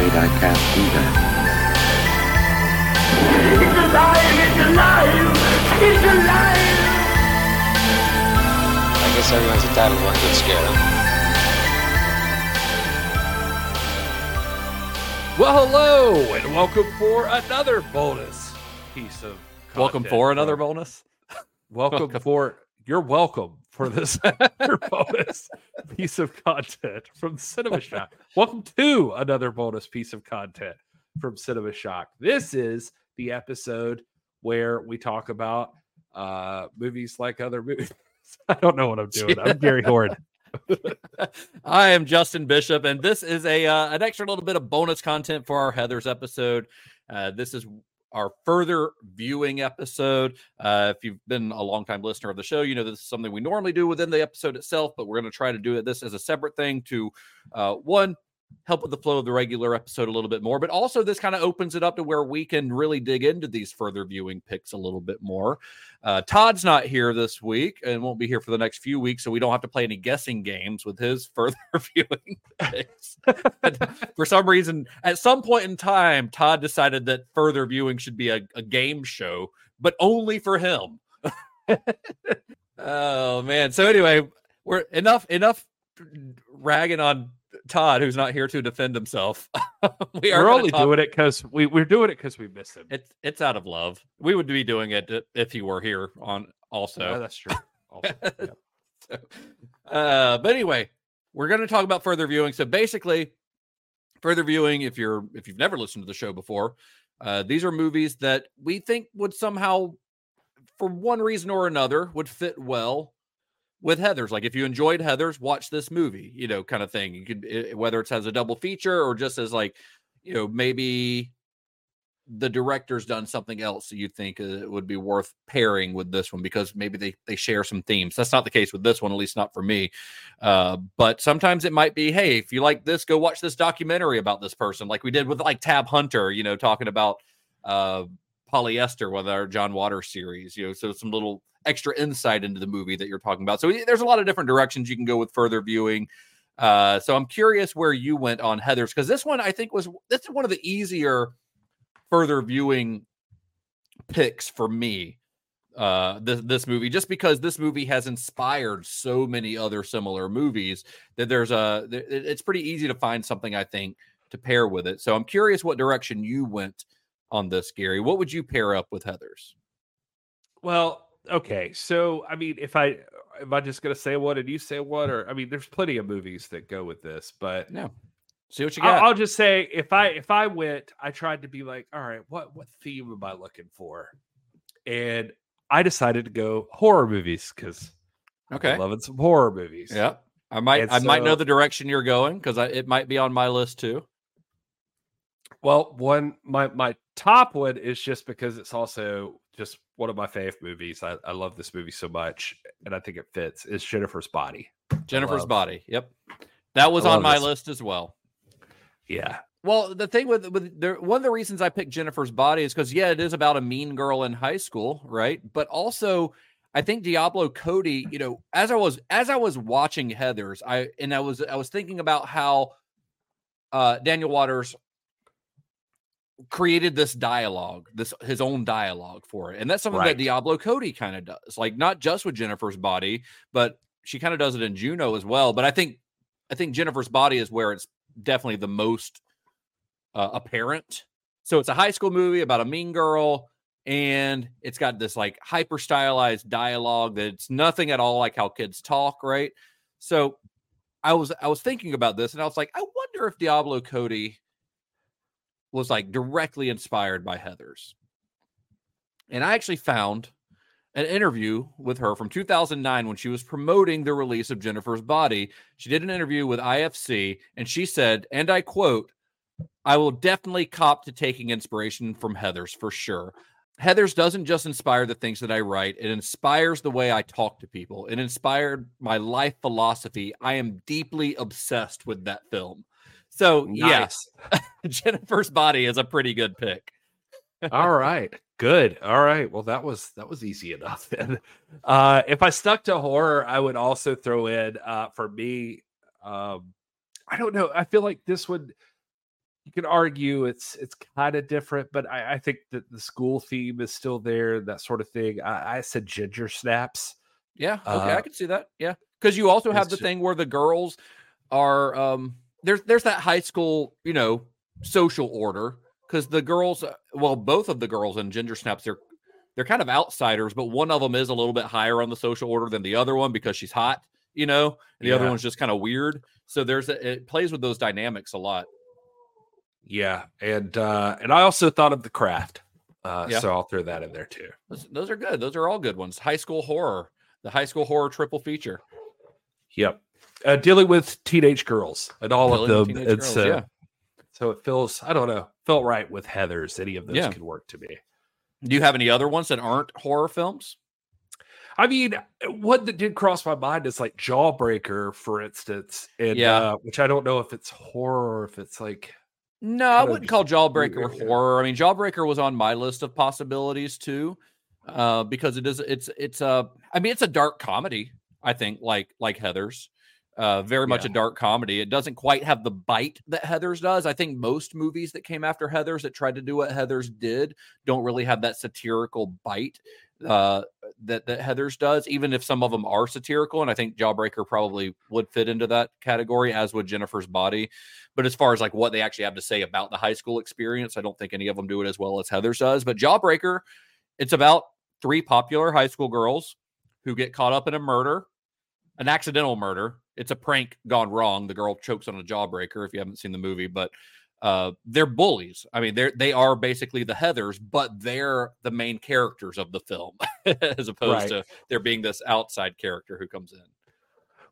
I'm afraid I can't do that. It's alive! It's alive! It's alive! I guess everyone's entitled to one good scare. huh? Well, hello, and welcome for another bonus piece of Welcome for another bonus. Welcome for you're welcome for this bonus piece of content from Cinema Shock. Welcome to another bonus piece of content from Cinema Shock. This is the episode where we talk about uh movies like other movies. I don't know what I'm doing. I'm Gary Horde. I am Justin Bishop, and this is a uh, an extra little bit of bonus content for our Heathers episode. Uh, this is our further viewing episode. Uh, if you've been a long time listener of the show, you know this is something we normally do within the episode itself, but we're going to try to do it this as a separate thing to uh, one help with the flow of the regular episode a little bit more, but also this kind of opens it up to where we can really dig into these further viewing picks a little bit more. Uh, Todd's not here this week and won't be here for the next few weeks, so we don't have to play any guessing games with his further viewing picks. For some reason, at some point in time, Todd decided that further viewing should be a, a game show, but only for him. oh man! So anyway, we're enough enough ragging on Todd, who's not here to defend himself. we are We're only talk- doing it because we, we're doing it because we miss him. It's it's out of love. We would be doing it if he were here on also. Yeah, that's true. Also, yeah. So, uh, but anyway, we're going to talk about further viewing. So basically, further viewing. If you're if you've never listened to the show before, uh, these are movies that we think would somehow, for one reason or another, would fit well with Heathers. Like if you enjoyed Heathers, watch this movie. You know, kind of thing. You could eh, whether it's as a double feature or just as like, you know, maybe the director's done something else that you think uh, would be worth pairing with this one because maybe they they share some themes. That's not the case with this one, at least not for me. Uh, but sometimes it might be, hey, if you like this, go watch this documentary about this person, like we did with like Tab Hunter, you know, talking about uh, polyester with our John Waters series, you know, so some little extra insight into the movie that you're talking about. So there's a lot of different directions you can go with further viewing. Uh, so I'm curious where you went on Heathers because this one I think was this is one of the easier further viewing picks for me uh this this movie just because this movie has inspired so many other similar movies that there's a it's pretty easy to find something i think to pair with it so i'm curious what direction you went on this gary what would you pair up with heathers Well, okay. So, I mean, if I am I just gonna say one and you say one, or I mean, there's plenty of movies that go with this, but no see what you I'll, got I'll just say if I if I went, I tried to be like, all right, what what theme am I looking for? And I decided to go horror movies because okay I'm loving some horror movies. yeah i might And i might know the direction you're going because it might be on my list too Well, one my my top one is just because it's also just one of my fave movies. I, I love this movie so much, and I think it fits. Is Jennifer's Body. jennifer's body yep that was on my this. list as well Yeah, Well, the thing with with the one of the reasons I picked Jennifer's Body is because yeah, it is about a mean girl in high school, right? But also, I think Diablo Cody, you know, as I was as I was watching Heathers, I and I was I was thinking about how uh Daniel Waters created this dialogue, this his own dialogue for it, and that's something Right. that Diablo Cody kind of does, like not just with Jennifer's Body, but she kind of does it in Juno as well. But I think I think Jennifer's Body is where it's definitely the most uh, apparent. So it's a high school movie about a mean girl, and it's got this like hyper stylized dialogue that's nothing at all like how kids talk, right? So I was I was thinking about this, and I was like, I wonder if Diablo Cody was like directly inspired by Heathers. And I actually found an interview with her from 2009 when she was promoting the release of Jennifer's Body. She did an interview with IFC and she said, and I quote, I will definitely cop to taking inspiration from Heathers for sure. Heather's doesn't just inspire the things that I write, it inspires the way I talk to people. It inspired my life philosophy. I am deeply obsessed with that film. So, yes, Jennifer's Body is a pretty good pick. All right. Good. All right. Well, that was that was easy enough then. Uh if I stuck to horror, I would also throw in uh for me um I don't know. I feel like this would you can argue it's it's kind of different, but I, I think that the school theme is still there, that sort of thing. I, I said ginger snaps. Yeah, okay, Uh, I can see that. Yeah, because you also have the thing where the girls are um there's there's that high school you know social order because the girls uh, well both of the girls in Ginger Snaps they're they're kind of outsiders, but one of them is a little bit higher on the social order than the other one because she's hot, you know, and the other one's just kind of weird. So there's a, it plays with those dynamics a lot. Yeah, and uh and I also thought of the craft. Uh Yeah. so I'll throw that in there too. Those, those are good. Those are all good ones. High school horror, the high school horror triple feature. Yep. Uh, dealing with teenage girls and all Dealing of them. It's girls, uh, yeah. so it feels I don't know, felt right with Heathers. Any of those Yeah. could work to me. Do you have any other ones that aren't horror films? I mean, one that did cross my mind is like Jawbreaker, for instance, and Yeah. uh, which I don't know if it's horror or if it's like No, I wouldn't call Jawbreaker yeah. horror. I mean, Jawbreaker was on my list of possibilities too, uh, because it is it's it's a I mean it's a dark comedy. I think like like Heathers, uh, very much Yeah. a dark comedy. It doesn't quite have the bite that Heathers does. I think most movies that came after Heathers that tried to do what Heathers did don't really have that satirical bite uh, that that Heathers does. Even if some of them are satirical, and I think Jawbreaker probably would fit into that category, as would Jennifer's Body. But as far as like what they actually have to say about the high school experience, I don't think any of them do it as well as Heathers does. But Jawbreaker, it's about three popular high school girls who get caught up in a murder, an accidental murder. It's a prank gone wrong. The girl chokes on a jawbreaker if you haven't seen the movie, but uh, they're bullies. I mean, they're they are basically the Heathers, but they're the main characters of the film, as opposed Right. to there being this outside character who comes in.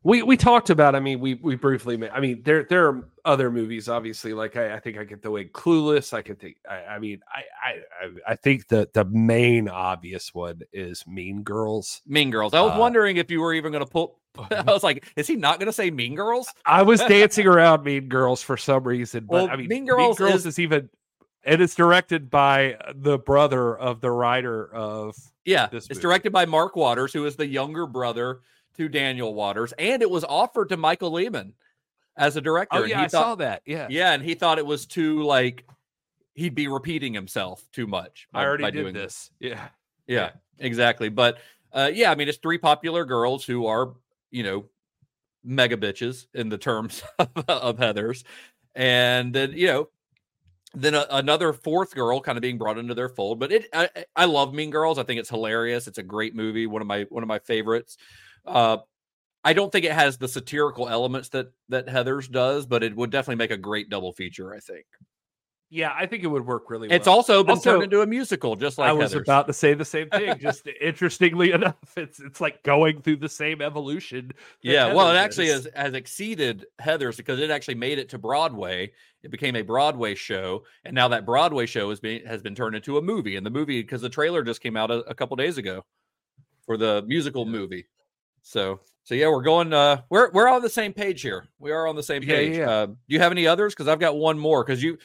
we we talked about. I mean, we we briefly. I mean, there there are other movies, obviously. Like I, I think I get the way Clueless. I could think. I, I mean, I, I I- think that the main obvious one is Mean Girls. Mean Girls. I was Uh, wondering if you were even going to pull. I was like, is he not going to say Mean Girls? I was dancing around Mean Girls for some reason, but Well, I mean, Mean Girls is- is even, and it's directed by the brother of the writer of. Yeah, this it's movie. directed by Mark Waters, who is the younger brother to Daniel Waters, and it was offered to Michael Lehmann as a director. Oh yeah, he I thought, saw that. Yeah, Yeah, and he thought it was too like he'd be repeating himself too much. I by- already by did doing this. Yeah, Yeah, exactly. But uh, yeah, I mean, it's three popular girls who are, you know, mega bitches in the terms of, of Heathers, and then you know, then a, another fourth girl kind of being brought into their fold. But it, I, I- love Mean Girls. I think it's hilarious. It's a great movie. One of my one of my favorites. Uh, I don't think it has the satirical elements that that Heathers does, but it would definitely make a great double feature. I think yeah, I think it would work really. Well. It's also been Also, turned into a musical, just like I was Heathers. about to say the same thing. Just interestingly enough, it's it's like going through the same evolution. Yeah, well, it actually has, has exceeded Heathers because it actually made it to Broadway. It became a Broadway show, and now that Broadway show has been has been turned into a movie. And the movie, because the trailer just came out a, a couple days ago for the musical movie. So, so yeah, we're going. Uh, we're we're on the same page here. We are on the same Yeah, page. yeah. Uh, do you have any others? Because I've got one more. Because you,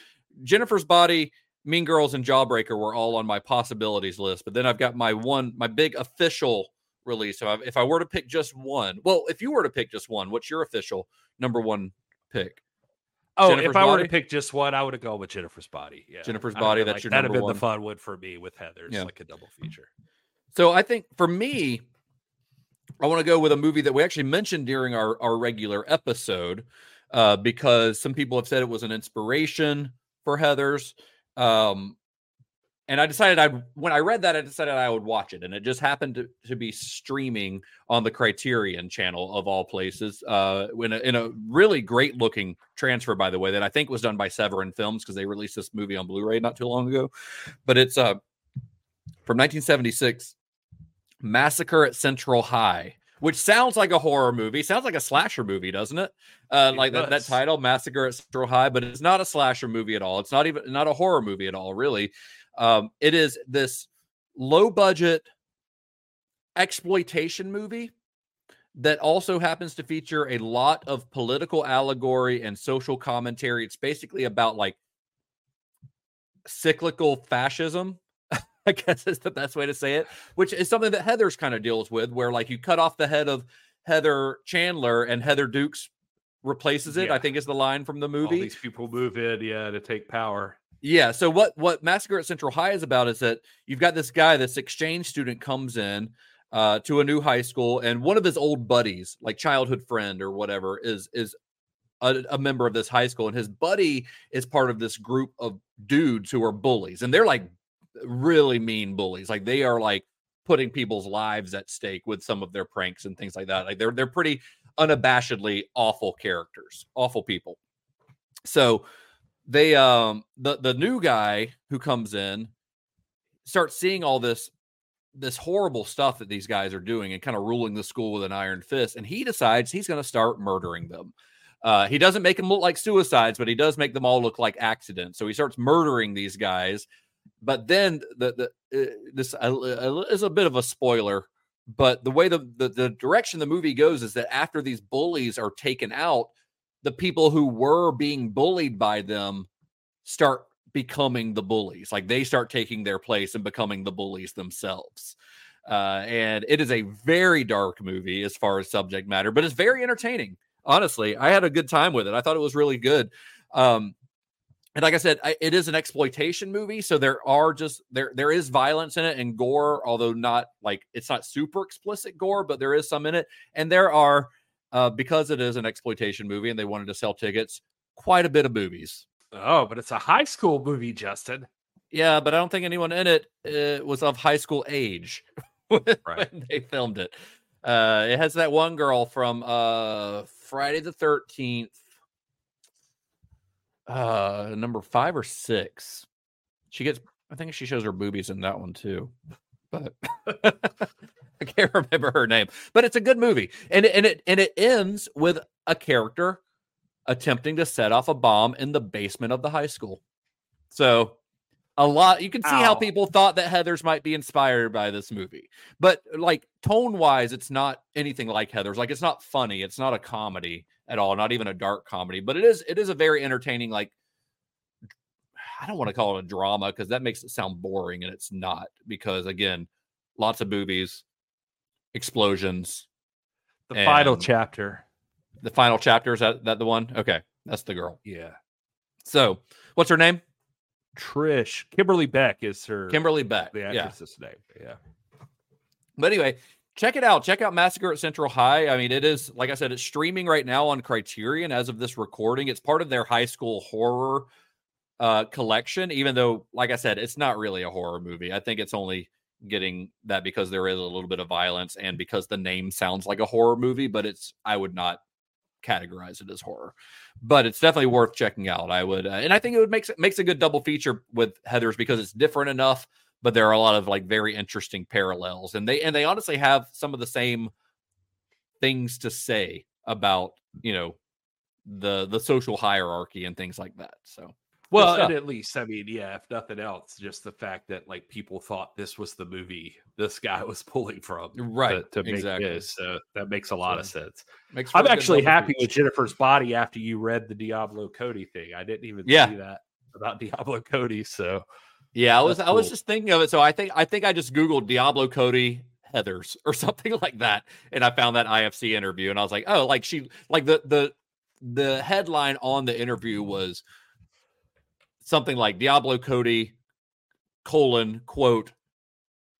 Jennifer's Body, Mean Girls, and Jawbreaker were all on my possibilities list. But then I've got my one, my big official release. So if I were to pick just one, well, if you were to pick just one, what's your official number one pick? Oh, Jennifer's if I were to pick just one, I would have gone with Jennifer's Body. Yeah, Jennifer's Body, that's like your that'd have been the fun one for me with Heathers, Yeah. like a double feature. So I think for me, I want to go with a movie that we actually mentioned during our, our regular episode uh, because some people have said it was an inspiration for Heathers. Um, and I decided I'd when I read that, I decided I would watch it. And it just happened to, to be streaming on the Criterion channel of all places. Uh, in a, in a really great looking transfer, by the way, that I think was done by Severin Films because they released this movie on Blu-ray not too long ago. But it's uh from 1976 Massacre at Central High which sounds like a horror movie, sounds like a slasher movie, doesn't it? Uh, It like that, that title, Massacre at Central High, but it's not a slasher movie at all. It's not even not a horror movie at all, really. Um, it is this low budget exploitation movie that also happens to feature a lot of political allegory and social commentary. It's basically about like cyclical fascism. I guess is the best way to say it, which is something that Heathers kind of deals with, where like you cut off the head of Heather Chandler and Heather Dukes replaces it. Yeah. I think is the line from the All movie. these people move in, yeah, to take power. Yeah. So what what Massacre at Central High is about is that you've got this guy, this exchange student comes in uh, to a new high school, and one of his old buddies, like childhood friend or whatever, is is a, a member of this high school, and his buddy is part of this group of dudes who are bullies, and they're like really mean bullies. Like they are like putting people's lives at stake with some of their pranks and things like that. Like they're they're pretty unabashedly awful characters, awful people. So they um the the new guy who comes in starts seeing all this this horrible stuff that these guys are doing and kind of ruling the school with an iron fist and he decides he's going to start murdering them uh, he doesn't make them look like suicides but he does make them all look like accidents so he starts murdering these guys but then the the uh, this uh, is a bit of a spoiler but the way the, the the direction the movie goes is that after these bullies are taken out the people who were being bullied by them start becoming the bullies. Like they start taking their place and becoming the bullies themselves. Uh, and it is a very dark movie as far as subject matter, but it's very entertaining. Honestly, I had a good time with it. I thought it was really good. Um, and like I said, I, it is an exploitation movie, so there are just there there is violence in it and gore, although not like it's not super explicit gore, but there is some in it. And there are uh, because it is an exploitation movie and they wanted to sell tickets, quite a bit of movies. Oh, but it's a high school movie, Justin. Yeah, but I don't think anyone in it uh, was of high school age when Right. they filmed it. Uh, it has that one girl from uh, Friday the Thirteenth, uh, number five or six. She gets, I think she shows her boobies in that one too, but I can't remember her name. But it's a good movie, and and it and it ends with a character attempting to set off a bomb in the basement of the high school. So a lot you can see how people thought that Heathers might be inspired by this movie. But like tone wise, it's not anything like Heathers. Like it's not funny, it's not a comedy at all, not even a dark comedy, but it is it is a very entertaining, like I don't want to call it a drama because that makes it sound boring, and it's not because again, lots of boobies, explosions. The final chapter. The final chapter is that that the one? Okay, that's the girl. Yeah. So, what's her name? Trish. Kimberly Beck is her Kimberly Beck. the Yeah. actress's name. Yeah. But anyway, check it out. Check out Massacre at Central High. I mean, it is like I said, it's streaming right now on Criterion as of this recording. It's part of their high school horror uh collection, even though, like I said, it's not really a horror movie. I think it's only getting that because there is a little bit of violence and because the name sounds like a horror movie, but it's I would not categorize it as horror. But it's definitely worth checking out. I would, uh, and I think it would make makes a good double feature with Heathers because it's different enough but there are a lot of like very interesting parallels and they and they honestly have some of the same things to say about you know the the social hierarchy and things like that so Well, and uh at least, I mean, yeah, if nothing else, just the fact that like people thought this was the movie this guy was pulling from, Right, To, to make exactly. this, so that makes a lot of sense. makes I'm actually happy feature. with Jennifer's body after you read the Diablo Cody thing. I didn't even Yeah. see that about Diablo Cody. So yeah i was That's i was just thinking of it so i think i think i just googled diablo cody heathers or something like that and i found that ifc interview and i was like oh like she like the the the headline on the interview was something like diablo cody colon quote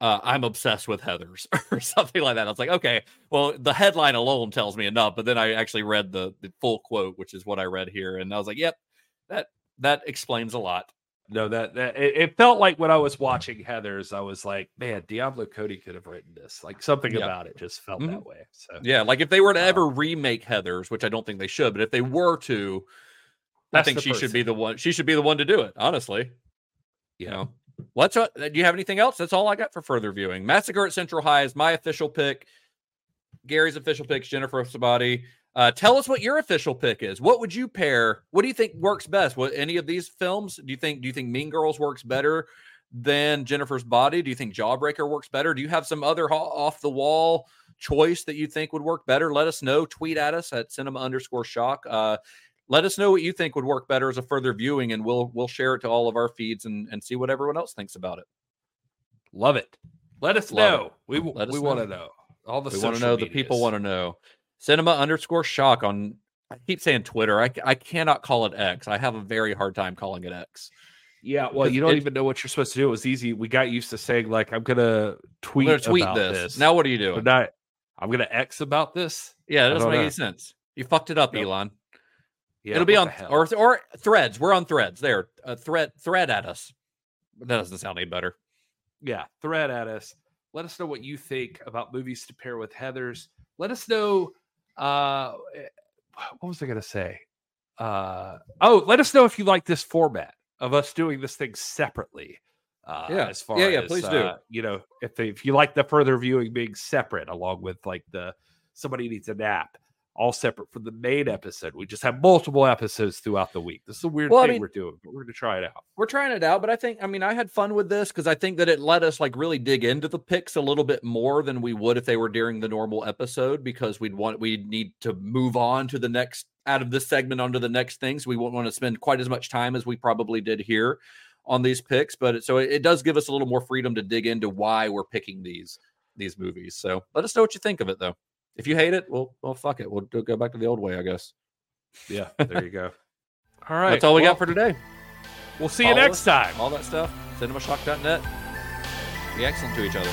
uh, I'm obsessed with Heathers or something like that. I was like, okay, well, the headline alone tells me enough. But then I actually read the, the full quote, which is what I read here, and I was like, yep, that that explains a lot. no, that, that it, it felt like when I was watching Heathers, I was like, man, Diablo Cody could have written this. Like something Yeah. about it just felt Mhm. that way. So Yeah, like if they were to Uh, ever remake Heathers, which I don't think they should, but if they were to, I think she should be the one. She should be the one to do it. Honestly, you yeah. know. What's uh, do you have anything else? That's all I got for further viewing. Massacre at Central High is my official pick. Gary's official picks, Jennifer's Body. Uh, tell us what your official pick is. What would you pair? What do you think works best? What any of these films? Do you think do you think Mean Girls works better than Jennifer's Body? Do you think Jawbreaker works better? Do you have some other off the wall choice that you think would work better? Let us know. Tweet at us at cinema underscore shock. Uh, let us know what you think would work better as a further viewing, and we'll we'll share it to all of our feeds and and see what everyone else thinks about it. Love it. Let us Love know. it. We Let we want to know. All the we want to know. The people want to know. Cinema underscore shock on. I keep saying Twitter. I, I cannot call it X. I have a very hard time calling it X. Yeah, well, you don't it- even know what you're supposed to do. It was easy. We got used to saying like, "I'm gonna I'm tweet, gonna tweet about this. this. Now what are you I'm doing? not. I'm gonna X about this. Yeah, it doesn't make know. any sense. You fucked it up, Nope. Elon. Yeah, It'll be on or or threads. We're on threads. There, a thread thread at us. That doesn't sound any better. yeah, thread at us. Let us know what you think about movies to pair with Heathers. Let us know. Uh, what was I gonna say? Uh, oh, let us know if you like this format of us doing this thing separately. Uh, Yeah. as far Yeah, yeah, as, please do. uh, you know, if they, if you like the further viewing being separate, along with like the somebody needs a nap, all separate from the main episode. We just have multiple episodes throughout the week. This is a weird Well, I thing mean- we're doing, but we're gonna try it out. We're trying it out, but I think I mean I had fun with this because I think that it let us like really dig into the picks a little bit more than we would if they were during the normal episode because we'd want we'd need to move on to the next out of this segment onto the next thing. So we won't want to spend quite as much time as we probably did here on these picks. But it, so it, it does give us a little more freedom to dig into why we're picking these these movies. So let us know what you think of it though. If you hate it, well, well, fuck it. We'll go back to the old way, I guess. Yeah, there you go. All right, That's all we well, got for today. We'll see you next us. time. All that stuff. CinemaShock.net. Be excellent to each other.